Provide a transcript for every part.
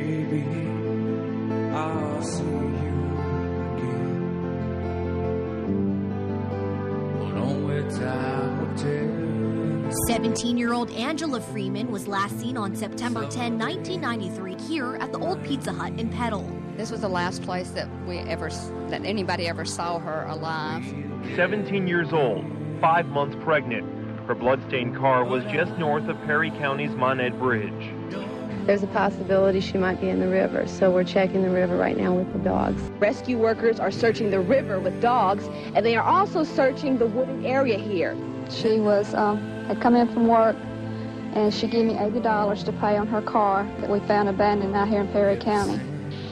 Maybe I'll see you again. But only time will tell. 17 year old Angela Freeman was last seen on September 10, 1993, here at the old Pizza Hut in Petal. This was the last place that we ever, that anybody ever saw her alive. 17 years old, five months pregnant. Her bloodstained car was just north of Perry County's Monette Bridge. There's a possibility she might be in the river, so we're checking the river right now with the dogs. Rescue workers are searching the river with dogs, and they are also searching the wooded area here. She was um, had come in from work, and she gave me eighty dollars to pay on her car that we found abandoned out here in Perry County.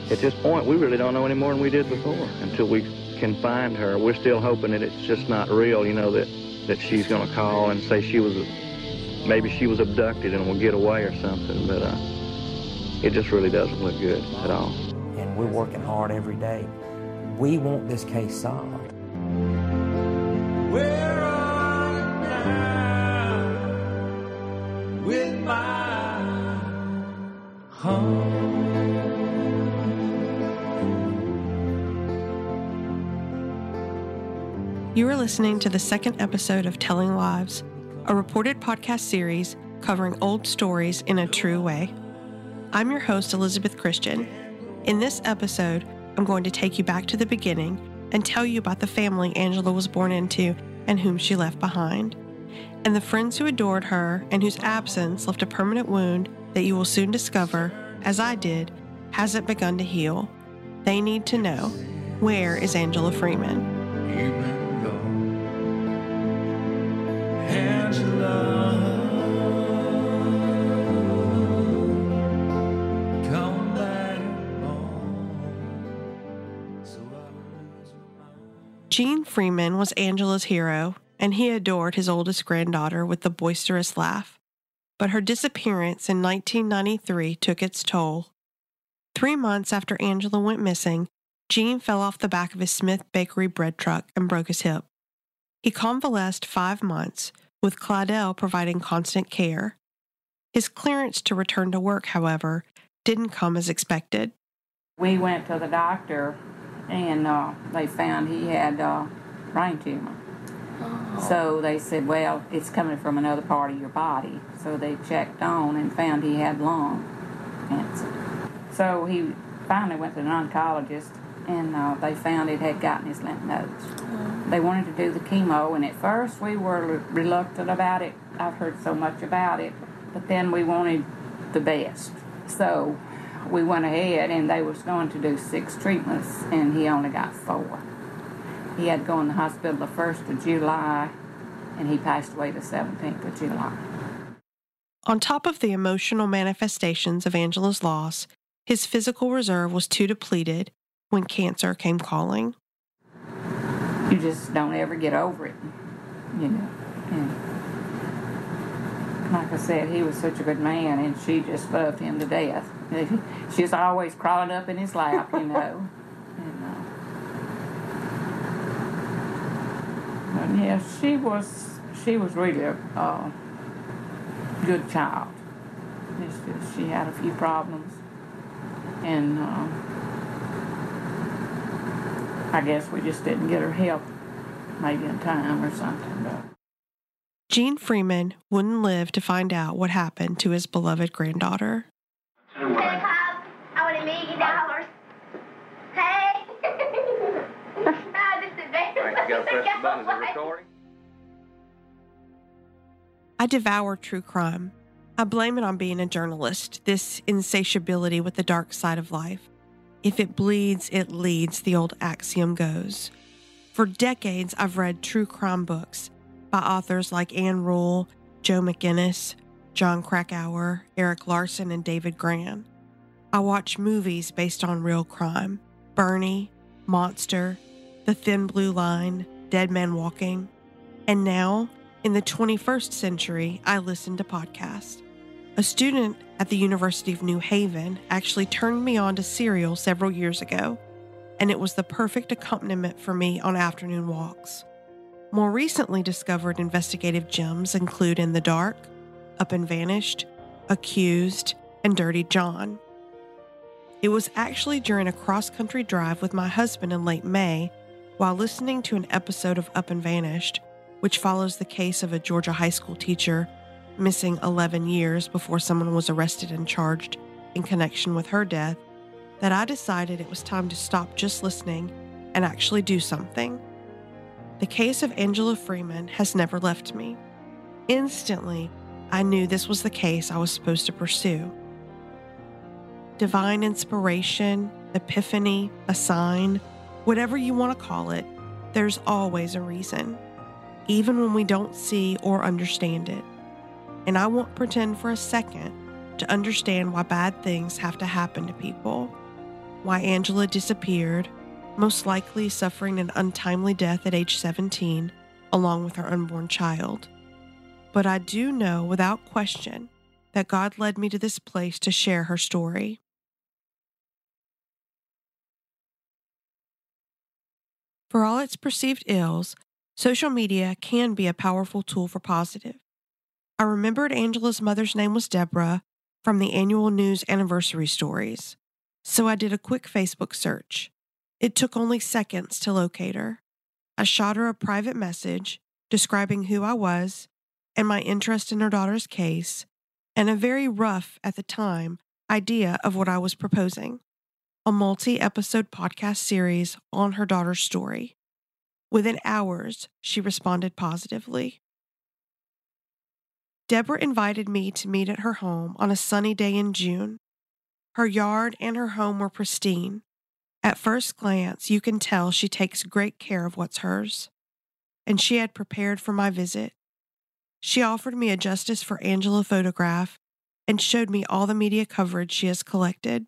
At this point, we really don't know any more than we did before until we can find her. We're still hoping that it's just not real, you know, that, that she's going to call and say she was, maybe she was abducted and will get away or something, but uh, it just really doesn't look good at all. And we're working hard every day. We want this case solved. Where are you now with my home? You are listening to the second episode of Telling Lives, a reported podcast series covering old stories in a true way. I'm your host, Elizabeth Christian. In this episode, I'm going to take you back to the beginning and tell you about the family Angela was born into and whom she left behind, and the friends who adored her and whose absence left a permanent wound that you will soon discover, as I did, hasn't begun to heal. They need to know where is Angela Freeman? Gene Freeman was Angela's hero, and he adored his oldest granddaughter with the boisterous laugh. But her disappearance in 1993 took its toll. Three months after Angela went missing, Gene fell off the back of his Smith Bakery bread truck and broke his hip. He convalesced five months, with Clydell providing constant care. His clearance to return to work, however, didn't come as expected. We went to the doctor, and uh, they found he had uh, brain tumor. So they said, well, it's coming from another part of your body. So they checked on and found he had lung cancer. So he finally went to an oncologist, and uh, they found it had gotten his lymph nodes. They wanted to do the chemo, and at first we were reluctant about it. I've heard so much about it, but then we wanted the best. So we went ahead, and they was going to do six treatments, and he only got four. He had to go in the hospital the 1st of July, and he passed away the 17th of July. On top of the emotional manifestations of Angela's loss, his physical reserve was too depleted when cancer came calling. You just don't ever get over it, you know. And like I said, he was such a good man, and she just loved him to death. She was always crawling up in his lap, you know. And, uh, but yeah, she was she was really a uh, good child. Just she had a few problems, and uh, I guess we just didn't get her help, maybe in time or something. But Gene Freeman wouldn't live to find out what happened to his beloved granddaughter. Hey, Pop, I want a million dollars. Hey. ah, this is very All right, you got to press the button. Is it recording? I devour true crime. I blame it on being a journalist, this insatiability with the dark side of life. If it bleeds, it leads, the old axiom goes. For decades, I've read true crime books by authors like Ann Rule, Joe McGinniss, Jon Krakauer, Erik Larson, and David Grann. I watch movies based on real crime Bernie, Monster, The Thin Blue Line, Dead Man Walking. And now, in the 21st century, I listen to podcasts. A student at the University of New Haven actually turned me on to Serial several years ago, and it was the perfect accompaniment for me on afternoon walks. More recently discovered investigative gems include In the Dark, Up and Vanished, Accused, and Dirty John. It was actually during a cross country drive with my husband in late May while listening to an episode of Up and Vanished, which follows the case of a Georgia high school teacher missing 11 years before someone was arrested and charged in connection with her death, that I decided it was time to stop just listening and actually do something. The case of Angela Freeman has never left me. Instantly, I knew this was the case I was supposed to pursue. Divine inspiration, epiphany, a sign, whatever you want to call it, there's always a reason, even when we don't see or understand it. And I won't pretend for a second to understand why bad things have to happen to people, why Angela disappeared, most likely suffering an untimely death at age 17, along with her unborn child. But I do know without question that God led me to this place to share her story. For all its perceived ills, social media can be a powerful tool for positive. I remembered Angela's mother's name was Deborah from the annual news anniversary stories, so I did a quick Facebook search. It took only seconds to locate her. I shot her a private message describing who I was and my interest in her daughter's case, and a very rough, at the time, idea of what I was proposing a multi episode podcast series on her daughter's story. Within hours, she responded positively. Deborah invited me to meet at her home on a sunny day in June. Her yard and her home were pristine. At first glance, you can tell she takes great care of what's hers. And she had prepared for my visit. She offered me a Justice for Angela photograph and showed me all the media coverage she has collected.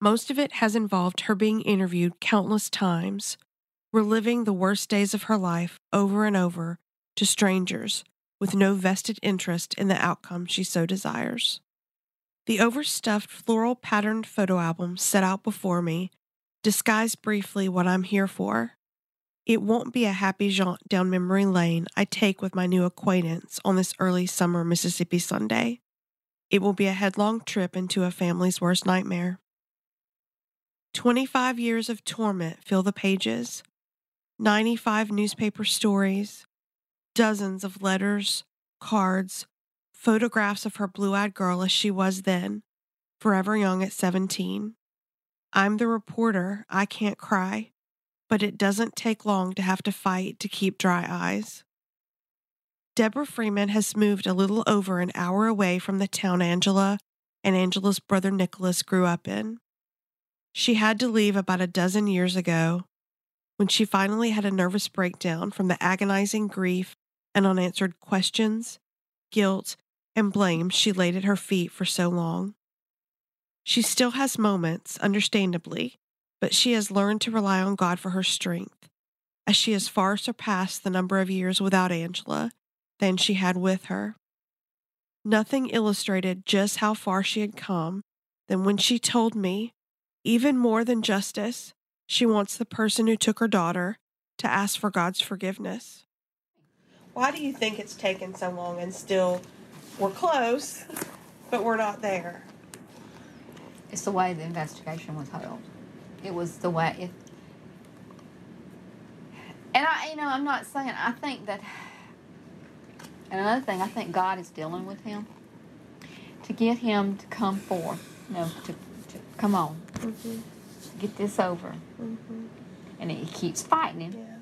Most of it has involved her being interviewed countless times, reliving the worst days of her life over and over to strangers with no vested interest in the outcome she so desires. The overstuffed floral patterned photo album set out before me disguise briefly what I'm here for. It won't be a happy jaunt down memory lane I take with my new acquaintance on this early summer Mississippi Sunday. It will be a headlong trip into a family's worst nightmare. 25 years of torment fill the pages, 95 newspaper stories, dozens of letters, cards, photographs of her blue eyed girl as she was then, forever young at 17. I'm the reporter, I can't cry, but it doesn't take long to have to fight to keep dry eyes. Deborah Freeman has moved a little over an hour away from the town Angela and Angela's brother Nicholas grew up in. She had to leave about a dozen years ago when she finally had a nervous breakdown from the agonizing grief and unanswered questions, guilt, and blame she laid at her feet for so long. She still has moments, understandably, but she has learned to rely on God for her strength, as she has far surpassed the number of years without Angela than she had with her. Nothing illustrated just how far she had come than when she told me even more than justice, she wants the person who took her daughter to ask for God's forgiveness. Why do you think it's taken so long and still we're close, but we're not there? It's the way the investigation was held. It was the way it. And I, you know, I'm not saying I think that. And another thing, I think God is dealing with him to get him to come forth. You know, to, to come on, Mm-hmm. get this over. Mm-hmm. And he keeps fighting him. Yeah.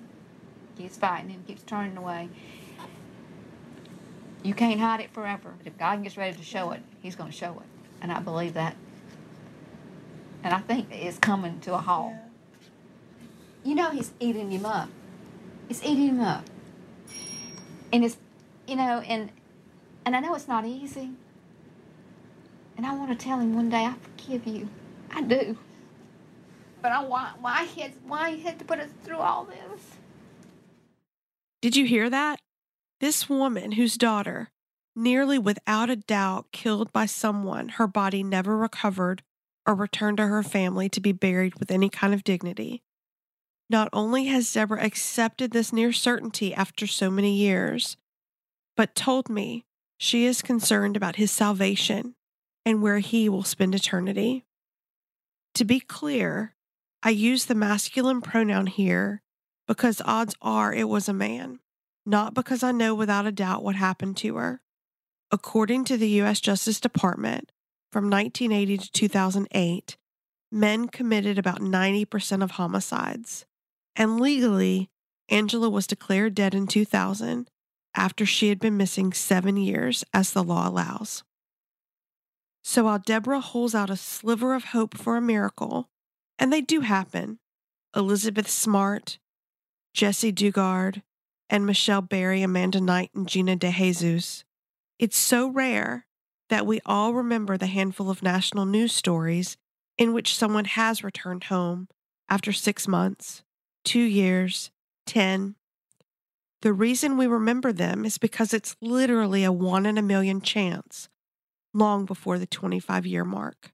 Keeps fighting him. Keeps turning away. You can't hide it forever. But if God gets ready to show it, He's going to show it. And I believe that. And I think it's coming to a halt. You know, He's eating him up. He's eating him up. And it's, you know, and and I know it's not easy. And I want to tell him one day, I forgive you. I do. But I why why he had why he had to put us through all this. Did you hear that? This woman, whose daughter, nearly without a doubt killed by someone her body never recovered or returned to her family to be buried with any kind of dignity. Not only has Deborah accepted this near certainty after so many years, but told me she is concerned about his salvation and where he will spend eternity. To be clear, I use the masculine pronoun here because odds are it was a man, not because I know without a doubt what happened to her. According to the U.S. Justice Department, from 1980 to 2008, men committed about 90% of homicides. And legally, Angela was declared dead in 2000 after she had been missing seven years, as the law allows. So while Deborah holds out a sliver of hope for a miracle, and they do happen, Elizabeth Smart, Jaycee Dugard, and Michelle Berry, Amanda Knight, and Gina DeJesus, it's so rare that we all remember the handful of national news stories in which someone has returned home after six months, two years, 10. The reason we remember them is because it's literally a one in a million chance, long before the 25 year mark.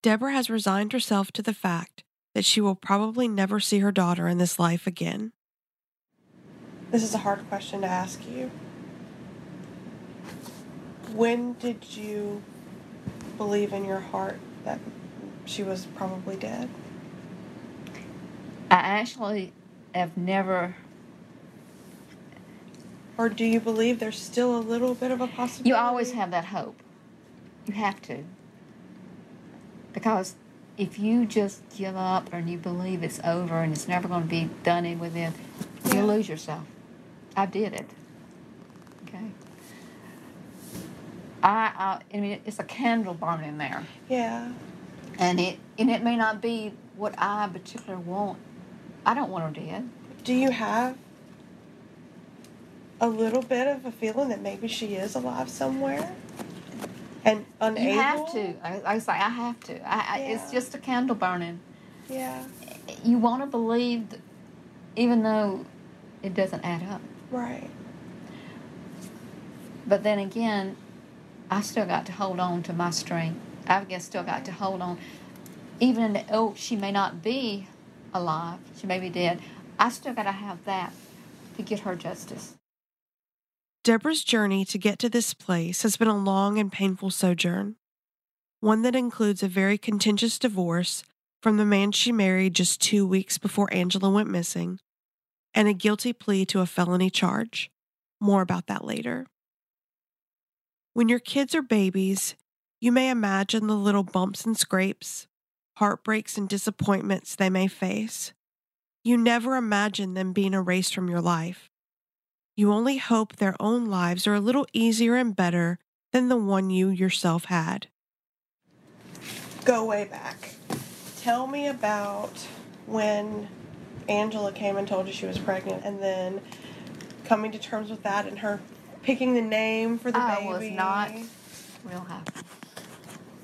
Deborah has resigned herself to the fact that she will probably never see her daughter in this life again. This is a hard question to ask you. When did you believe in your heart that she was probably dead? I actually have never. Or do you believe there's still a little bit of a possibility? You always have that hope. You have to. Because if you just give up and you believe it's over and it's never going to be done in with it, Yeah. you'll lose yourself. I did it. Okay. I, I, I mean, it's a candle burning there, Yeah. and it and it may not be what I particularly want. I don't want her dead. Do you have a little bit of a feeling that maybe she is alive somewhere? And unable? You have to. I, I say I have to. I, I, It's just a candle burning. Yeah. You want to believe, that, even though it doesn't add up. Right. But then again, I still got to hold on to my strength. I've guess still got to hold on, even in the, oh she may not be alive, she may be dead. I still got to have that to get her justice. Deborah's journey to get to this place has been a long and painful sojourn, one that includes a very contentious divorce from the man she married just two weeks before Angela went missing, and a guilty plea to a felony charge. More about that later. When your kids are babies, you may imagine the little bumps and scrapes, heartbreaks and disappointments they may face. You never imagine them being erased from your life. You only hope their own lives are a little easier and better than the one you yourself had. Go way back. Tell me about when Angela came and told you she was pregnant and then coming to terms with that and her picking the name for the I baby. was not real happy.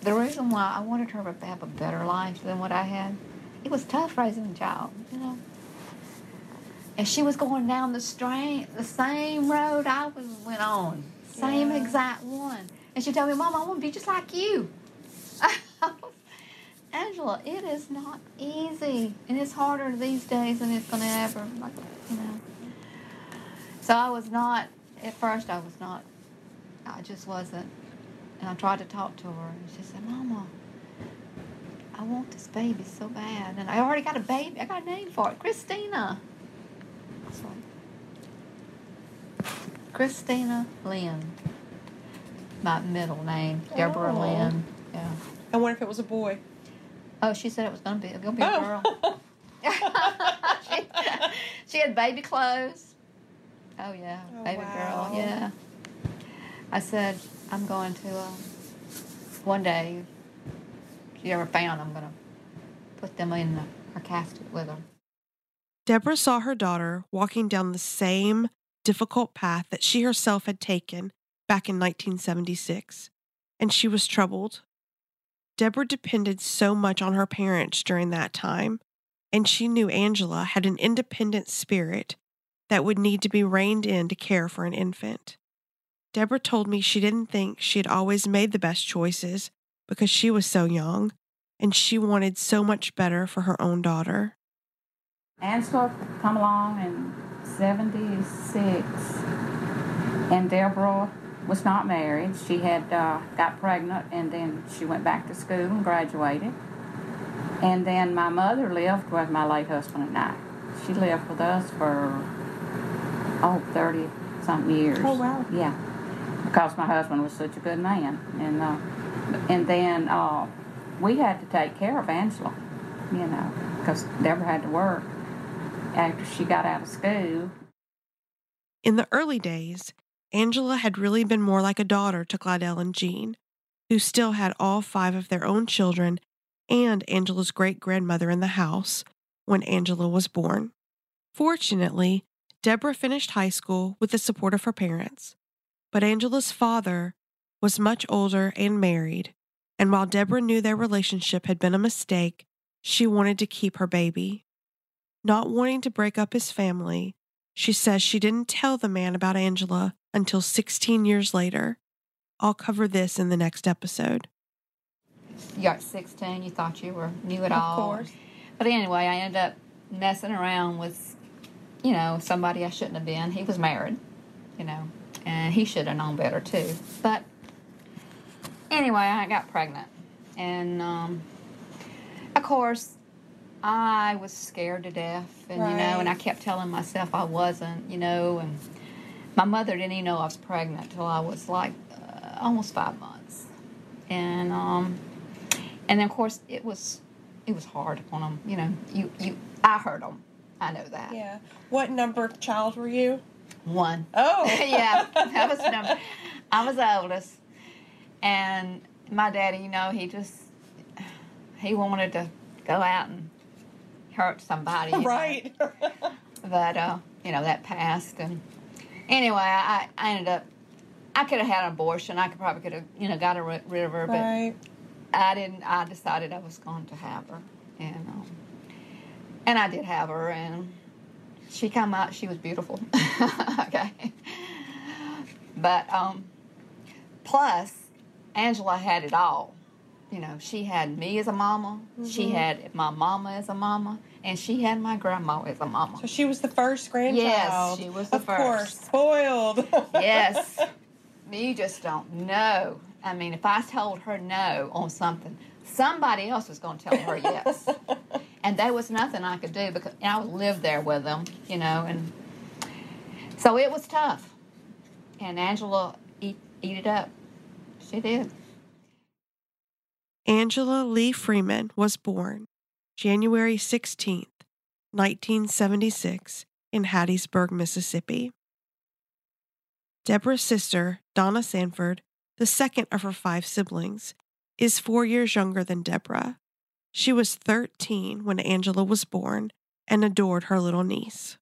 The reason why I wanted her to have a better life than what I had, it was tough raising a child, you know. And she was going down the strain, the same road I was went on, same Yeah. exact one. And she told me, "Mom, I want to be just like you." Angela, it is not easy, and it's harder these days than it's gonna ever, like, you know. So I was not. At first, I was not. I just wasn't. And I tried to talk to her, and she said, "Mama, I want this baby so bad, and I already got a baby. I got a name for it, Christina." So, Christina Lynn. My middle name, Deborah Oh. Lynn. Yeah. I wonder if it was a boy. Oh, she said it was gonna be gonna be a Oh. girl. she, she had baby clothes. Oh yeah, Oh, baby wow. girl. Yeah. I said I'm going to um, one day. If you ever found, I'm gonna put them in the, her casket with her. Deborah saw her daughter walking down the same difficult path that she herself had taken back in 1976, and she was troubled. Deborah depended so much on her parents during that time, and she knew Angela had an independent spirit that would need to be reined in to care for an infant. Deborah told me she didn't think she had always made the best choices because she was so young, and she wanted so much better for her own daughter. Angela come along in 76, and Deborah was not married. She had uh, got pregnant, and then she went back to school and graduated. And then my mother lived with my late husband and I. She lived with us for, oh, 30 something years. Oh, wow. Yeah. Because my husband was such a good man. And, uh, and then uh, we had to take care of Angela, you know, because Deborah had to work after she got out of school. In the early days, Angela had really been more like a daughter to Claudel and Gene, who still had all five of their own children and Angela's great grandmother in the house when Angela was born. Fortunately, Deborah finished high school with the support of her parents, but Angela's father was much older and married, and while Deborah knew their relationship had been a mistake, she wanted to keep her baby. Not wanting to break up his family, she says she didn't tell the man about Angela until 16 years later. I'll cover this in the next episode. You got 16, you thought you were knew it all. Of course. But anyway, I ended up messing around with, you know, somebody I shouldn't have been. He was married, you know, and he should have known better too. But anyway, I got pregnant. And um, of course, I was scared to death, and you know, and I kept telling myself I wasn't, you know, and my mother didn't even know I was pregnant till I was like uh, almost five months, and um, and then of course it was it was hard on them, you know. You you I heard them, I know that Yeah. What number child were you? one. Oh. yeah, I was number. I was the oldest, and my daddy, you know, he just he wanted to go out and hurt somebody, right. But uh, you know that passed, and anyway, I, I ended up. I could have had an abortion. I could probably could have, you know, got rid rid of her, but right. I didn't. I decided I was going to have her, and um, and I did have her, and she come out. She was beautiful. okay, but um, plus Angela had it all. You know, she had me as a mama. She Mhm. had my mama as a mama, and she had my grandma as a mama. So she was the first grandchild. Yes, she was the of course, first. spoiled. yes. You just don't know. I mean, if I told her no on something, somebody else was going to tell her yes. and there was nothing I could do because I lived there with them, you know, and so it was tough. And Angela eat, eat it up. She did. Angela Lee Freeman was born January 16th, 1976, in Hattiesburg, Mississippi. Deborah's sister, Donna Sanford, the second of her five siblings, is four years younger than Deborah. She was 13 when Angela was born and adored her little niece.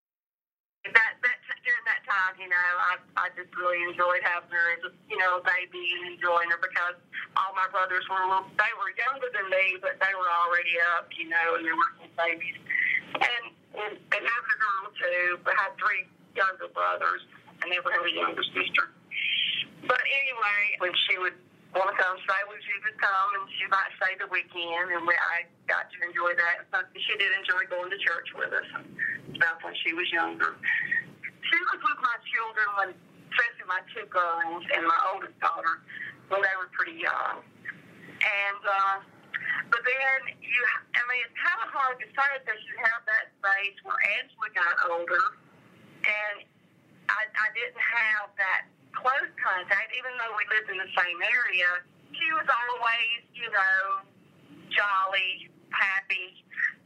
that that during that time, you know, I I just really enjoyed having her as a you know baby and enjoying her because all my brothers were little, they were younger than me, but they were already up, you know, and they were little babies. And and, and I was a girl too, but I had three younger brothers. I never had a younger sister. But anyway, when she would want to come stay with, come and she might stay the weekend, and we, I got to enjoy that. She did enjoy going to church with us. About when she was younger. She was with my children when, especially my two girls and my oldest daughter, when they were pretty young. And uh, but then you, I mean, it's kind of hard to say because you have that phase where Angela got older, and I, I didn't have that close contact, even though we lived in the same area. She was always, you know, jolly, happy,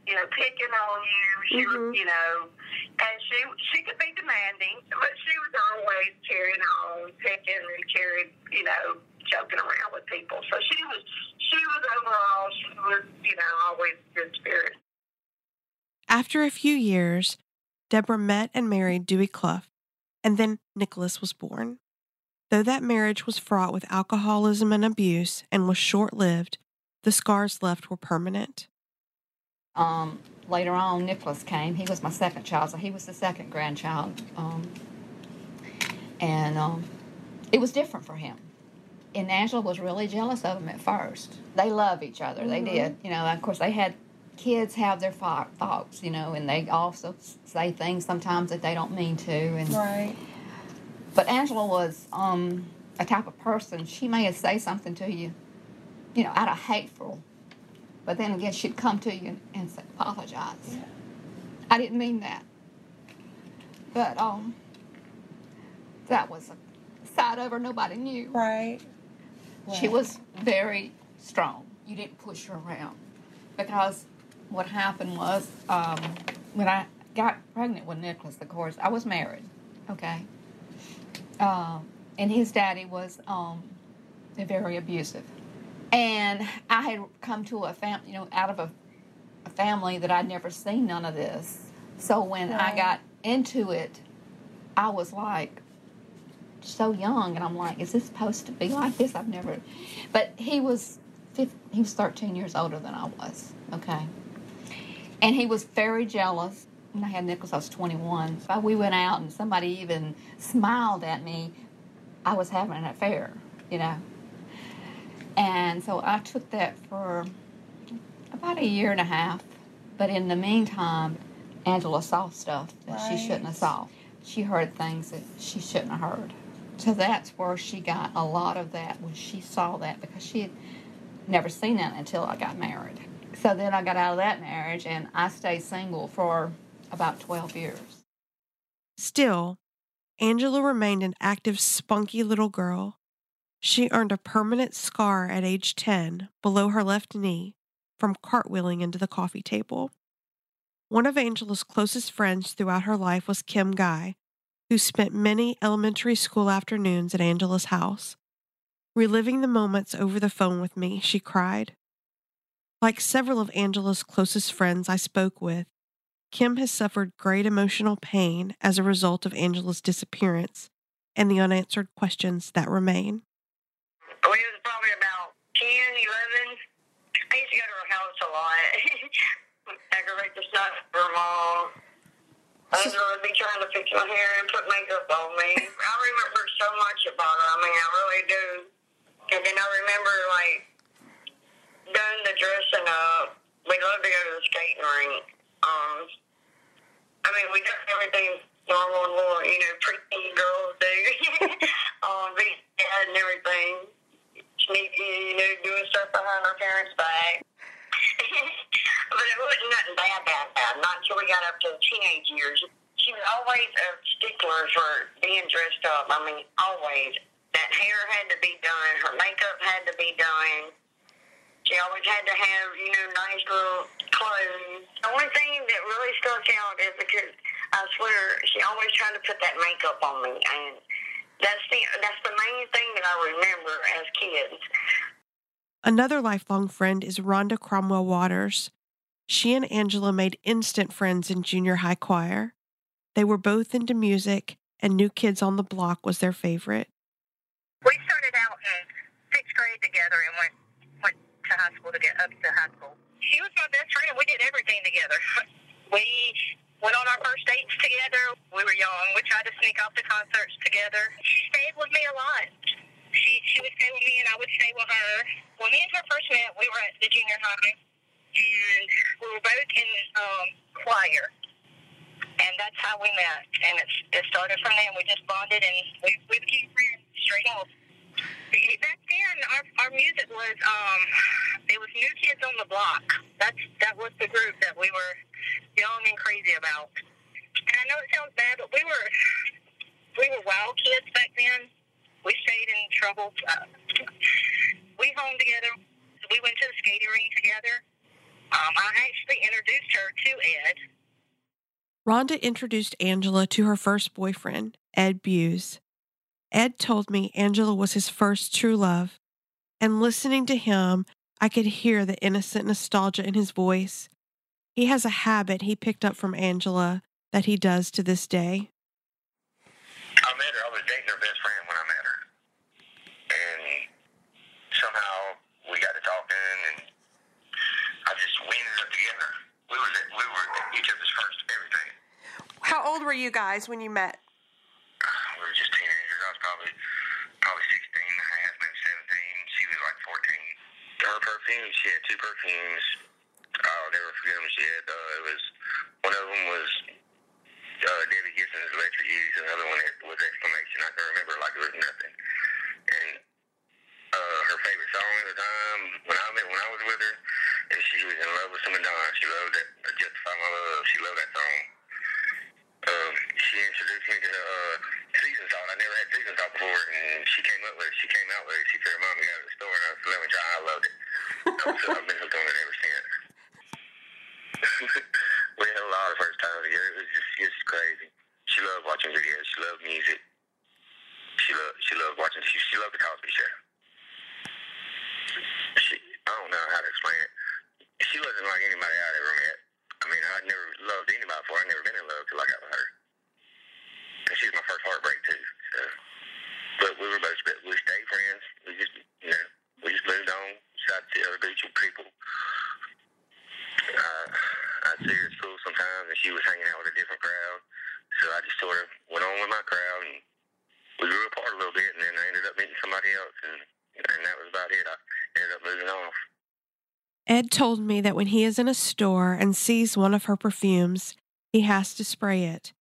you know, picking on you. She was, mm-hmm. you know, and she she could be demanding, but she was always carrying on, picking and carrying, you know, joking around with people. So she was she was overall she was, you know, always good spirit. After a few years, Deborah met and married Dewey Clough, and then Nicholas was born. Though that marriage was fraught with alcoholism and abuse and was short lived, the scars left were permanent. Um, later on, Nicholas came. He was my second child, so he was the second grandchild. Um, and um, it was different for him. And Angela was really jealous of him at first. They love each other. They Mhm. did. You know, of course, they had kids have their thought, thoughts, you know, and they also say things sometimes that they don't mean to. And Right. But Angela was um, a type of person. She may say something to you, you know, out of hateful But then again, she'd come to you and say, apologize. I didn't mean that. But um, that was a side of her nobody knew. Right. She was very strong. You didn't push her around because what happened was um, when I got pregnant with Nicholas, of course, I was married. Okay. Um, and his daddy was um, very abusive. And I had come to a fam, you know, out of a, a family that I'd never seen none of this. So when I got into it, I was like so young, and I'm like, is this supposed to be like this? I've never. But he was, 15, he was 13 years older than I was. Okay. And he was very jealous. When I had Nicholas, I was 21. So we went out, and somebody even smiled at me. I was having an affair, you know. And so I took that for about a year and a half. But in the meantime, Angela saw stuff that she shouldn't have saw. She heard things that she shouldn't have heard. So that's where she got a lot of that when she saw that because she had never seen that until I got married. So then I got out of that marriage and I stayed single for about 12 years. Still, Angela remained an active, spunky little girl. She earned a permanent scar at age 10 below her left knee from cartwheeling into the coffee table. One of Angela's closest friends throughout her life was Kim Guy, who spent many elementary school afternoons at Angela's house. Reliving the moments over the phone with me, she cried. Like several of Angela's closest friends I spoke with, Kim has suffered great emotional pain as a result of Angela's disappearance and the unanswered questions that remain. Oh, we was probably about 10, 11. I used to go to her house a lot. Decorate the stuff for her mom. I was really be trying to fix my hair and put makeup on me. I remember so much about her. I mean, I really do. And then I remember, like, doing the dressing up. We loved to go to the skating rink. Um, I mean, we did everything normal and more, you know, preteen girls do. um, be dad and everything. Sneaky, you know, doing stuff behind our parents' back. but it wasn't nothing bad, bad, bad. Not until we got up to teenage years. She was always a stickler for being dressed up. I mean, always. That hair had to be done. Her makeup had to be done. She always had to have, you know, nice little clothes. The only thing that really stuck out is because I swear she always tried to put that makeup on me, and that's the that's the main thing that I remember as kids. Another lifelong friend is Rhonda Cromwell Waters. She and Angela made instant friends in junior high choir. They were both into music, and New Kids on the Block was their favorite. We started out in sixth grade together and went went to high school to get up to high school. She was my best friend. We did everything together. We went on our first dates together. We were young. We tried to sneak off to concerts together. She stayed with me a lot. She she would stay with me and I would stay with her. When me and her first met, we were at the junior high, and we were both in um, choir. And that's how we met. And it's, it started from there. And we just bonded and we, we became friends straight off. Back then, our, our music was um, it was New Kids on the Block. That's that was the group that we were young and crazy about. And I know it sounds bad, but we were we were wild kids back then. We stayed in trouble. Uh, we hung together. We went to the skating rink together. Um, I actually introduced her to Ed. Rhonda introduced Angela to her first boyfriend, Ed Buse. Ed told me Angela was his first true love, and listening to him, I could hear the innocent nostalgia in his voice. He has a habit he picked up from Angela that he does to this day. I met her. I was dating her best friend when I met her, and somehow we got to talking, and I just we ended up together. We were we were each other's first everything. How old were you guys when you met? We were just teenagers. I was probably probably 16 and a half, maybe 17. She was like 14. Her perfume, she had two perfumes. I'll never forget them. She had uh, it was one of them was uh, Debbie Gibson's Electric Youth, and the other one was Exclamation. I can remember like it was nothing. And uh, her favorite song at the time when I met when I was with her, and she to Madonna. She loved it. Justify My Love. She loved that song. Um, she introduced me to uh, season salt. I never had season salt before, and she came up with it. She came out with it. She said, "Mom, we got it at the store," and I "Let me try." I loved it. Ever since. we had a lot of first time together. It was just, just crazy. She loved watching videos. She loved music. She loved, she loved watching. She, she loved the Cosby Show. She, I don't know how to explain it. She wasn't like anybody I'd ever met. I mean, I'd never loved anybody before. I'd never been in love till I got with her. And she's my first heartbreak too. So, but we were both we stayed friends. We just, you know, we just moved on. Decided to see other beautiful people. Uh, I'd see her at school sometimes, and she was hanging out with a different crowd. So I just sort of went on with my crowd, and we grew apart a little bit, and then I ended up meeting somebody else, and and that was about it. I ended up moving off. Ed told me that when he is in a store and sees one of her perfumes, he has to spray it.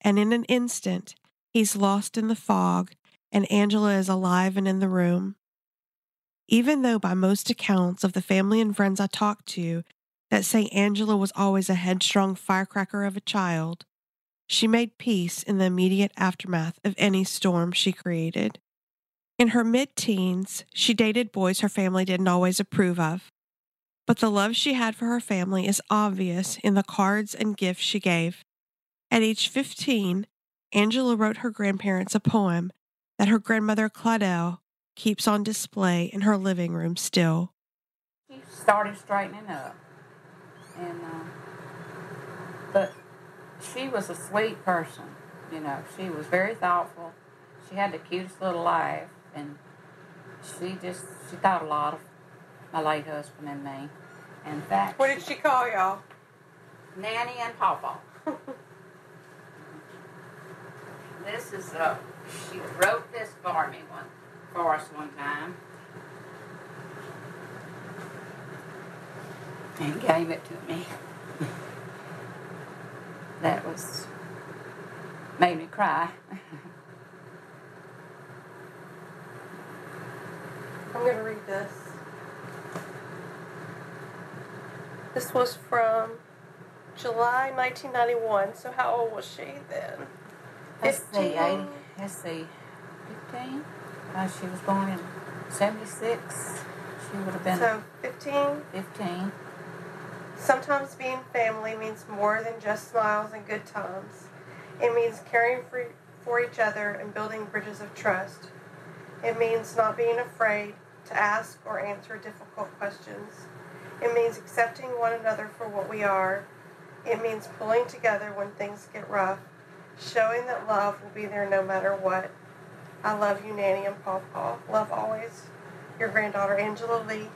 And in an instant, he's lost in the fog, and Angela is alive and in the room. Even though, by most accounts of the family and friends I talked to, that say Angela was always a headstrong firecracker of a child, she made peace in the immediate aftermath of any storm she created. In her mid teens, she dated boys her family didn't always approve of. But the love she had for her family is obvious in the cards and gifts she gave. At age 15, Angela wrote her grandparents a poem that her grandmother Claudel keeps on display in her living room still. She started straightening up, and uh, but she was a sweet person. You know, she was very thoughtful. She had the cutest little laugh, and she just she thought a lot of my late husband and me. In fact, What did she call y'all? Nanny and Papa. this is a. she wrote this for me one for us one time. And gave it to me. that was made me cry. I'm going to read this. This was from July 1991. So how old was she then? Let's see, 80, let's see, 15? Uh, she was born in 76. She would have been So 15. 15. Sometimes being family means more than just smiles and good times. It means caring for, for each other and building bridges of trust. It means not being afraid to ask or answer difficult questions. It means accepting one another for what we are. It means pulling together when things get rough, showing that love will be there no matter what. I love you, Nanny and Pawpaw. Love always. Your granddaughter, Angela Lee.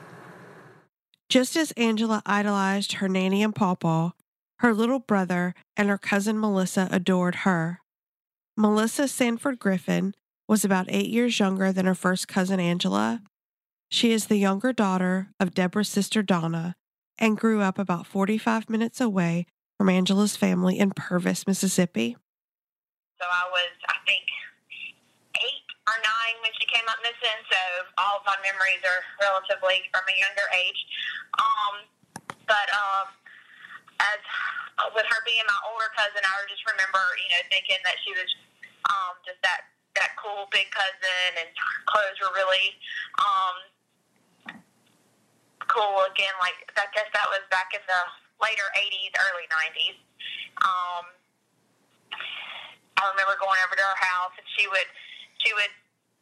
Just as Angela idolized her nanny and pawpaw, her little brother and her cousin Melissa adored her. Melissa Sanford Griffin was about eight years younger than her first cousin Angela. She is the younger daughter of Deborah's sister Donna and grew up about 45 minutes away from Angela's family in Purvis, Mississippi. So I was, I think, eight or nine when she came up missing. So all of my memories are relatively from a younger age. Um, but um, as with her being my older cousin, I just remember, you know, thinking that she was um, just that that cool big cousin, and clothes were really um, cool. Again, like I guess that was back in the later '80s, early '90s. Um, I remember going over to her house, and she would she would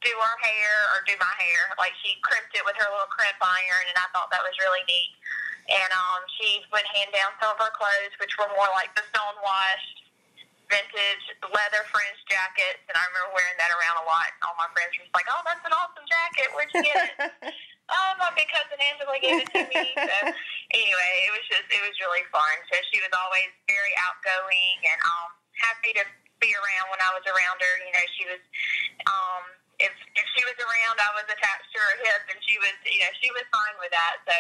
do our hair or do my hair. Like she crimped it with her little crimp iron, and I thought that was really neat. And um, she would hand down some of her clothes, which were more like the stone washed, vintage leather fringe jackets. And I remember wearing that around a lot. All my friends were just like, "Oh, that's an awesome jacket. Where'd you get it?" oh, my big cousin Angela gave it to me. So anyway, it was just it was really fun. So she was always very outgoing and um, happy to be around when I was around her. You know, she was. Um, if if she was around, I was attached to her hip, and she was, you know, she was fine with that. So,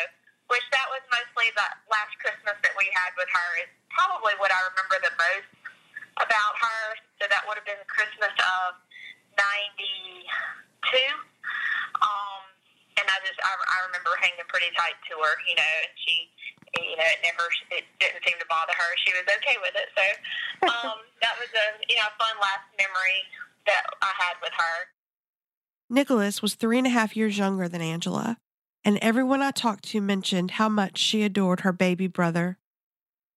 which that was mostly that last Christmas that we had with her is probably what I remember the most about her. So that would have been Christmas of '92. Um, and I just I, I remember hanging pretty tight to her, you know, and she, you know, it never it didn't seem to bother her. She was okay with it. So um, that was a you know fun last memory that I had with her. Nicholas was three and a half years younger than Angela, and everyone I talked to mentioned how much she adored her baby brother.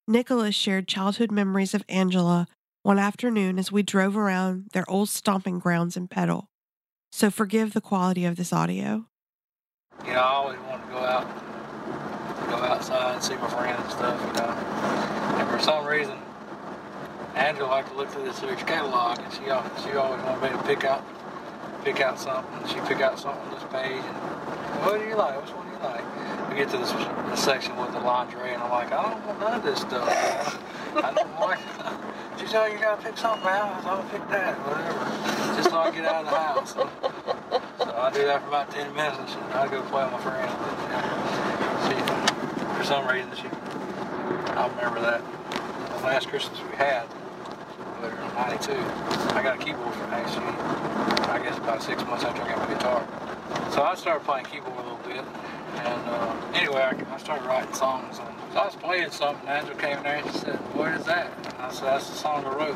Nicholas shared childhood memories of Angela one afternoon as we drove around their old stomping grounds in Petal. So forgive the quality of this audio. You know, I always wanted to go out, go outside and see my friends and stuff, you know. And for some reason, Angela liked to look through this huge catalog, and she al- she always wanted me to pick out pick out something. She pick out something on this page, and what do you like? Which one do you like? We get to this, this section with the lingerie, and I'm like, I don't want none of this stuff. I don't like. She said, oh, you gotta pick something out. I'll pick that, whatever. Just so I get out of the house. I do that for about 10 minutes, and I go play with my friends. She, for some reason, she, I remember that. The last Christmas we had, her in 92, I got a keyboard from her. I guess about six months after I got my guitar. So I started playing keyboard a little bit. And uh, anyway, I, I started writing songs. And so I was playing something, and Angela came in there and she said, What is that? And I said, That's the song I wrote.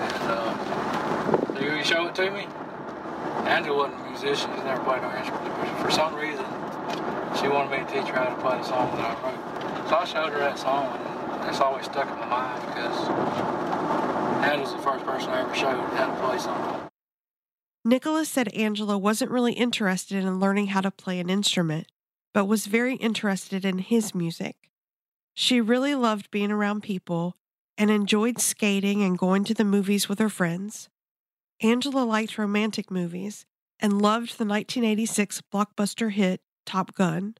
And uh, so you show it to me? Angela wasn't a musician, she's never played no instrument. But for some reason, she wanted me to teach her how to play the song that I wrote. So I showed her that song, and it's always stuck in my mind because Angela's the first person I ever showed how to play something. Nicholas said Angela wasn't really interested in learning how to play an instrument, but was very interested in his music. She really loved being around people and enjoyed skating and going to the movies with her friends. Angela liked romantic movies and loved the 1986 blockbuster hit Top Gun.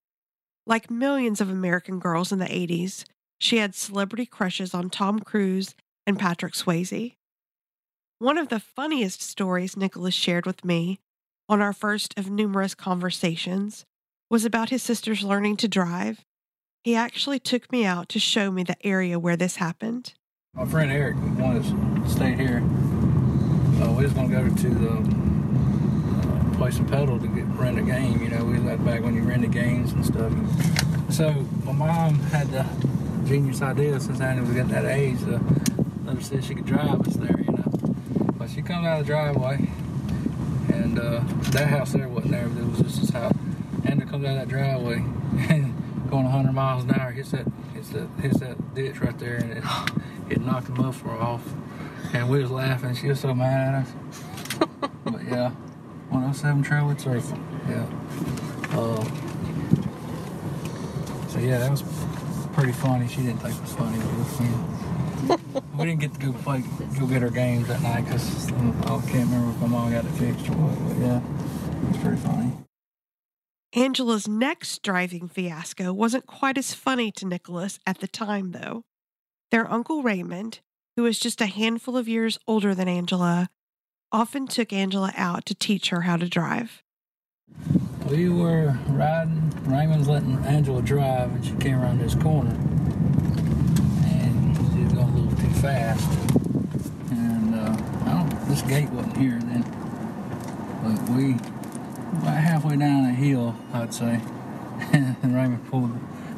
Like millions of American girls in the 80s, she had celebrity crushes on Tom Cruise and Patrick Swayze. One of the funniest stories Nicholas shared with me on our first of numerous conversations was about his sister's learning to drive. He actually took me out to show me the area where this happened. My friend Eric wanted to stay here. Uh, we was gonna go to the uh, place in Petal to get rent a game. You know, we was back when you rented games and stuff. So my mom had the genius idea since Annie was getting that age to if she could drive us there. You know, but she comes out of the driveway, and uh, that house there wasn't there. But it was just this house. And it comes out of that driveway and going 100 miles an hour hits that hits that hits that ditch right there, and it, it knocked the muffler off. And we was laughing. She was so mad at us. but yeah, 107 Trail with Circle. Yeah. Uh, so yeah, that was pretty funny. She didn't think it was funny, but it was funny. we didn't get to go play, go get our games that night because I can't remember if my mom got it fixed or what. But yeah, it was pretty funny. Angela's next driving fiasco wasn't quite as funny to Nicholas at the time, though. Their uncle Raymond, who was just a handful of years older than Angela, often took Angela out to teach her how to drive. We were riding, Raymond's letting Angela drive, and she came around this corner. And she was going a little too fast. And uh, I don't, this gate wasn't here then. But we, about halfway down a hill, I'd say, and Raymond pulled,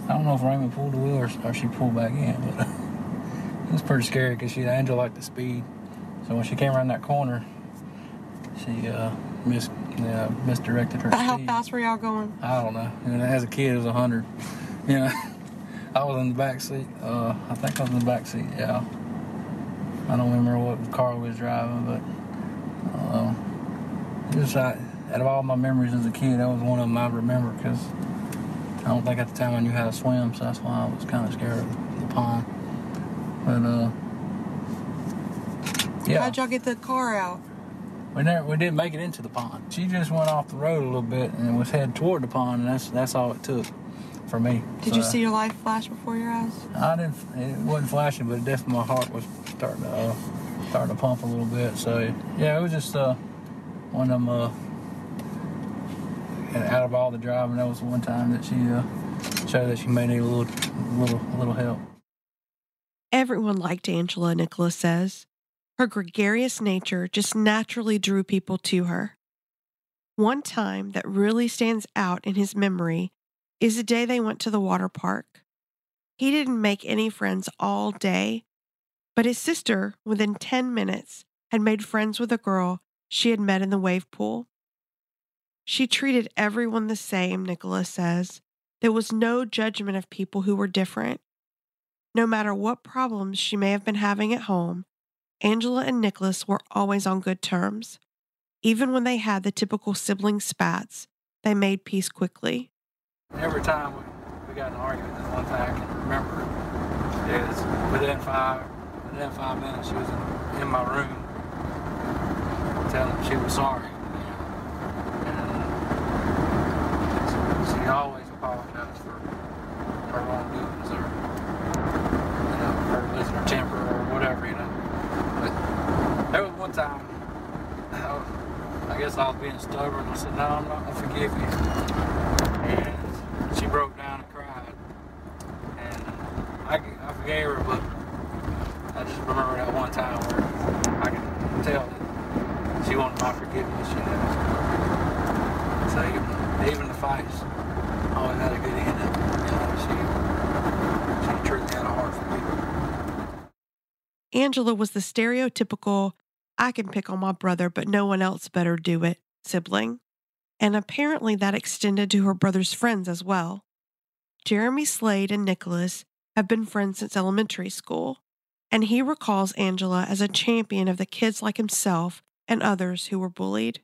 I don't know if Raymond pulled the wheel or, or she pulled back in, but it was pretty scary because she, Angela liked the speed. So when she came around that corner, she uh, mis, uh, misdirected her How speed. fast were y'all going? I don't know. And as a kid, it was 100. You know, I was in the back seat. Uh, I think I was in the back seat, yeah. I don't remember what car we was driving, but uh, just I, out of all my memories as a kid, that was one of them I remember because I don't think at the time I knew how to swim, so that's why I was kind of scared of the pond. But uh, yeah. How'd y'all get the car out? We never, we didn't make it into the pond. She just went off the road a little bit and was headed toward the pond, and that's that's all it took for me. Did you see your life flash before your eyes? I didn't. It wasn't flashing, but definitely my heart was starting to uh, starting to pump a little bit. So yeah, it was just uh, one of them. Uh, and out of all the driving, that was the one time that she uh, showed that she may need a little, little, little help. Everyone liked Angela, Nicholas says. Her gregarious nature just naturally drew people to her. One time that really stands out in his memory is the day they went to the water park. He didn't make any friends all day, but his sister, within 10 minutes, had made friends with a girl she had met in the wave pool. She treated everyone the same, Nicholas says. There was no judgment of people who were different. No matter what problems she may have been having at home, Angela and Nicholas were always on good terms. Even when they had the typical sibling spats, they made peace quickly. Every time we, got an argument, the one thing I can remember is within five within five minutes she was in, my room telling me she was sorry. And she always apologized for her you losing temper or whatever, you know. But there was one time I, guess I was being stubborn. I said, No, I'm not gonna forgive you. And she broke down and cried. And I, I forgave her, but I just remember that one time where I could tell that she wanted my forgiveness, you know. So even, even the fights always had a good ending. You know, she, she truly had a heart for people. Angela was the stereotypical, I can pick on my brother, but no one else better do it sibling. And apparently that extended to her brother's friends as well. Jeremy Slade and Nicholas have been friends since elementary school, and he recalls Angela as a champion of the kids like himself and others who were bullied.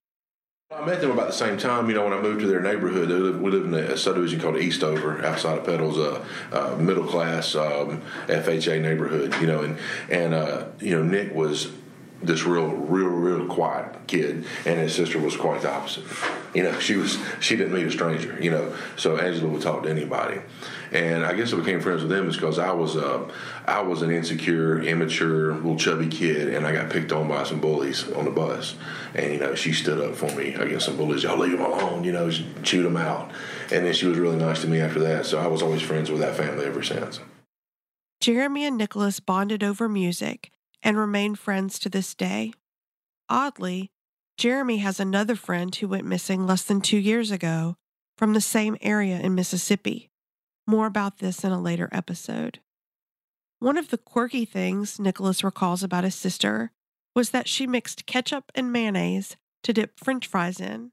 I met them about the same time. You know, when I moved to their neighborhood, we live in a subdivision called Eastover, outside of Petal's, a uh, uh, middle class um, FHA neighborhood. You know, and and uh, you know Nick was this real, real, real quiet kid, and his sister was quite the opposite. You know, she was she didn't meet a stranger. You know, so Angela would talk to anybody, and I guess I became friends with them is because I was uh, I was an insecure, immature, little chubby kid, and I got picked on by some bullies on the bus, and you know she stood up for me against some bullies. Y'all leave them alone. You know, shoot them out, and then she was really nice to me after that. So I was always friends with that family ever since. Jeremy and Nicholas bonded over music and remain friends to this day. Oddly, Jeremy has another friend who went missing less than two years ago from the same area in Mississippi. More about this in a later episode. One of the quirky things Nicholas recalls about his sister was that she mixed ketchup and mayonnaise to dip french fries in,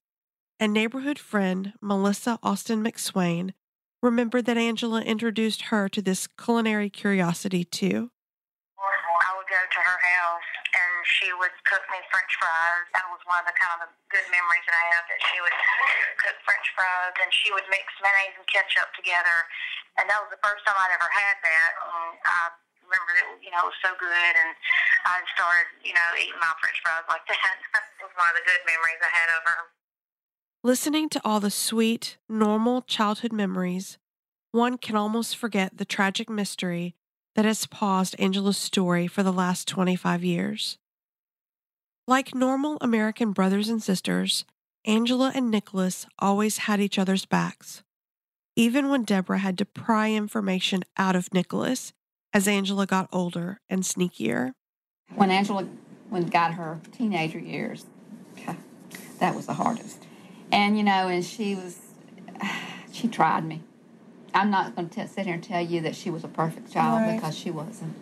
and neighborhood friend Melissa Austin McSwain remembered that Angela introduced her to this culinary curiosity too. I would go to her house she would cook me French fries. That was one of the kind of the good memories that I have that she would cook French fries and she would mix mayonnaise and ketchup together. And that was the first time I'd ever had that. And I remember that you know it was so good, and I started you know eating my French fries like that. it was one of the good memories I had of her. Listening to all the sweet, normal childhood memories, one can almost forget the tragic mystery that has paused Angela's story for the last 25 years. Like normal American brothers and sisters, Angela and Nicholas always had each other's backs. Even when Deborah had to pry information out of Nicholas as Angela got older and sneakier. When Angela when got her teenager years, that was the hardest. And you know, and she was, she tried me. I'm not going to sit here and tell you that she was a perfect child Right. because she wasn't.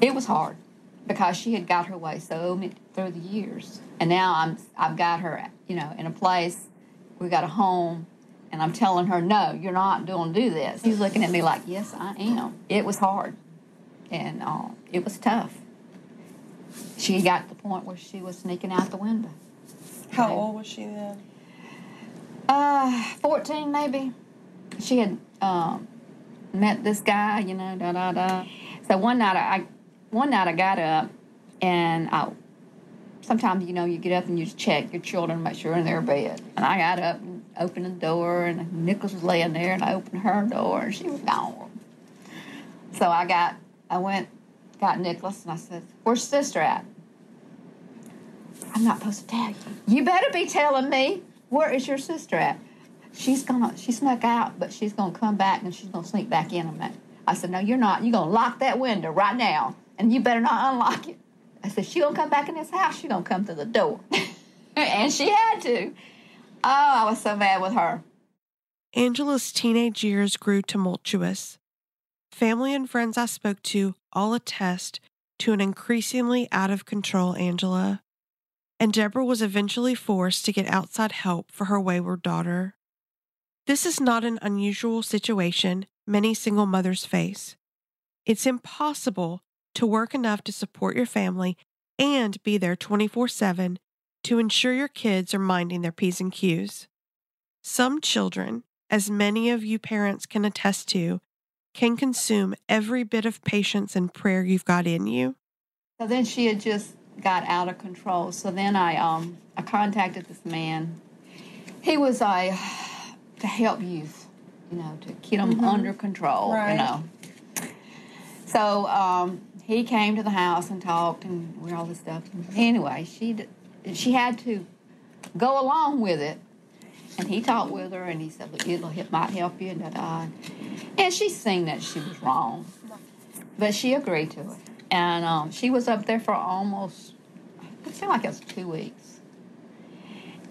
It was hard because she had got her way so many, through the years, and now I'm I've got her, you know, in a place. We got a home, and I'm telling her, no, you're not doing do this. She's looking at me like, yes, I am. It was hard, and uh, it was tough. She got to the point where she was sneaking out the window. How old was she then? Uh, 14 maybe. She had um, met this guy, you know, da da da. So one night I, one night I got up, and I, sometimes you know you get up and you just check your children, make sure they're in their bed. And I got up and opened the door, and Nicholas was laying there, and I opened her door, and she was gone. So I got, I went, got Nicholas, and I said, "Where's sister at?" I'm not supposed to tell you. You better be telling me. Where is your sister at? She's gonna. She snuck out, but she's gonna come back and she's gonna sneak back in a minute. I said, No, you're not. You're gonna lock that window right now, and you better not unlock it. I said, She gonna come back in this house. She gonna come through the door, and she had to. Oh, I was so mad with her. Angela's teenage years grew tumultuous. Family and friends I spoke to all attest to an increasingly out of control Angela, and Deborah was eventually forced to get outside help for her wayward daughter. This is not an unusual situation many single mothers face. It's impossible to work enough to support your family and be there 24 7 to ensure your kids are minding their P's and Q's. Some children, as many of you parents can attest to, can consume every bit of patience and prayer you've got in you. So then she had just got out of control. So then I um I contacted this man. He was a to help youth, you know, to keep them Mhm. under control, Right. you know. So um, he came to the house and talked and we all this stuff. Anyway, she she had to go along with it, and he talked with her and he said, "Look, it'll it might help you." And da da. And she seen that she was wrong, but she agreed to it. And um, she was up there for almost it seemed like it was two weeks.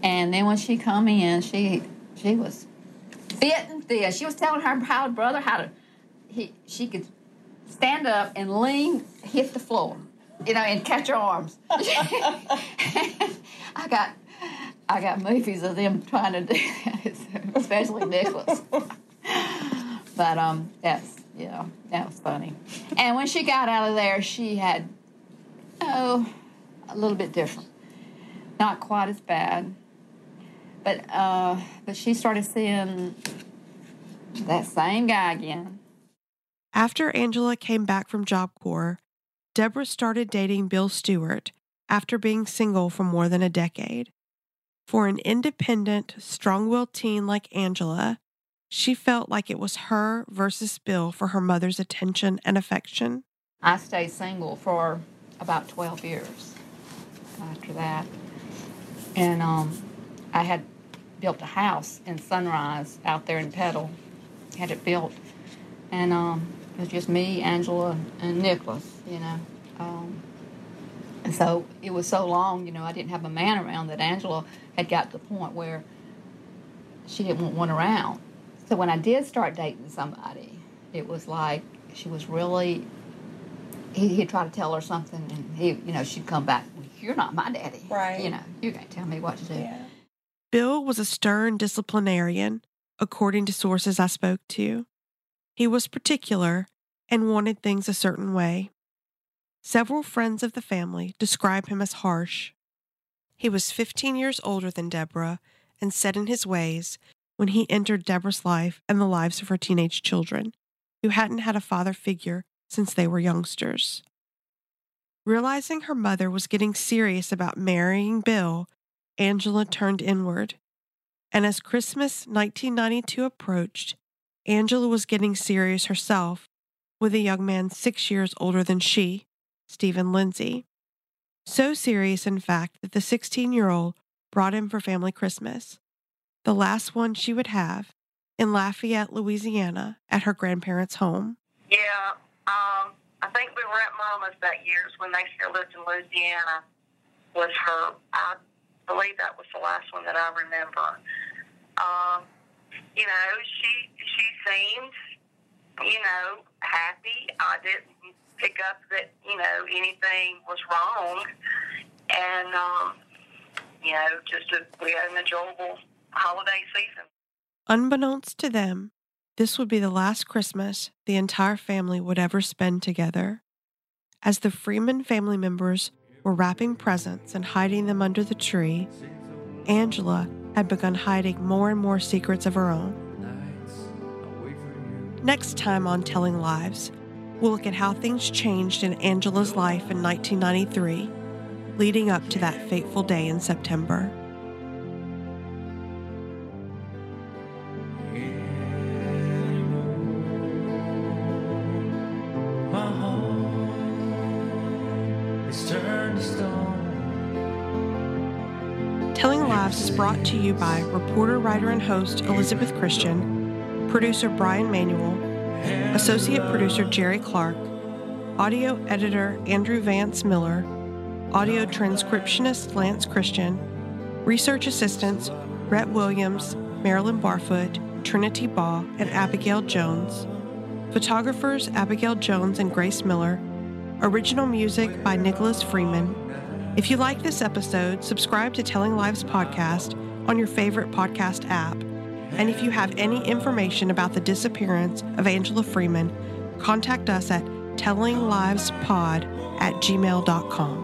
And then when she come in, she she was fit and fit. She was telling her proud brother how to he she could stand up and lean, hit the floor, you know, and catch your arms. I got I got movies of them trying to do that, especially Nicholas. but um, that's yeah, that was funny. And when she got out of there, she had oh a little bit different, not quite as bad. But uh, but she started seeing that same guy again. After Angela came back from Job Corps, Deborah started dating Bill Stewart after being single for more than a decade. For an independent, strong willed teen like Angela, she felt like it was her versus Bill for her mother's attention and affection. I stayed single for about 12 years after that. And um, I had built a house in Sunrise out there in Petal. Had it built. And um, it was just me, Angela, and Nicholas, you know. Um, and so it was so long, you know, I didn't have a man around that Angela had got to the point where she didn't want one around. So when I did start dating somebody, it was like she was really he, he'd try to tell her something, and he, you know, she'd come back. You're not my daddy, Right. You know, you can't tell me what to do. Bill was a stern disciplinarian, according to sources I spoke to. He was particular and wanted things a certain way. Several friends of the family describe him as harsh. He was 15 years older than Deborah and set in his ways when he entered Deborah's life and the lives of her teenage children, who hadn't had a father figure since they were youngsters. Realizing her mother was getting serious about marrying Bill, Angela turned inward. And as Christmas 1992 approached, Angela was getting serious herself with a young man six years older than she, Stephen Lindsay. So serious, in fact, that the 16 year old brought him for family Christmas, the last one she would have in Lafayette, Louisiana, at her grandparents' home. Yeah, um, I think we were at Mama's that year when they still lived in Louisiana. Was her? I believe that was the last one that I remember. Um, you know, she she seemed, you know, happy. I didn't pick up that you know anything was wrong, and um, you know, just a, we had an enjoyable holiday season. Unbeknownst to them, this would be the last Christmas the entire family would ever spend together. As the Freeman family members were wrapping presents and hiding them under the tree, Angela had begun hiding more and more secrets of her own. Next time on Telling Lives, we'll look at how things changed in Angela's life in 1993, leading up to that fateful day in September. Brought to you by reporter, writer, and host Elizabeth Christian, producer Brian Manuel, associate producer Jerry Clark, audio editor Andrew Vance Miller, audio transcriptionist Lance Christian, research assistants Rhett Williams, Marilyn Barfoot, Trinity Baugh, and Abigail Jones. Photographers Abigail Jones and Grace Miller. Original music by Nicholas Freeman. If you like this episode, subscribe to Telling Lives podcast on your favorite podcast app. And if you have any information about the disappearance of Angela Freeman, contact us at tellinglivespod at gmail.com.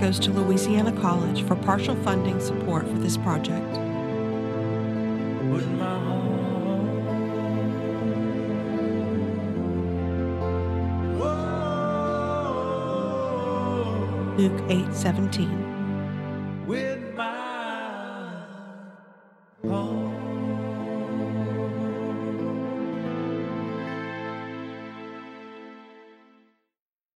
goes to Louisiana College for partial funding support for this project. Luke 8:17.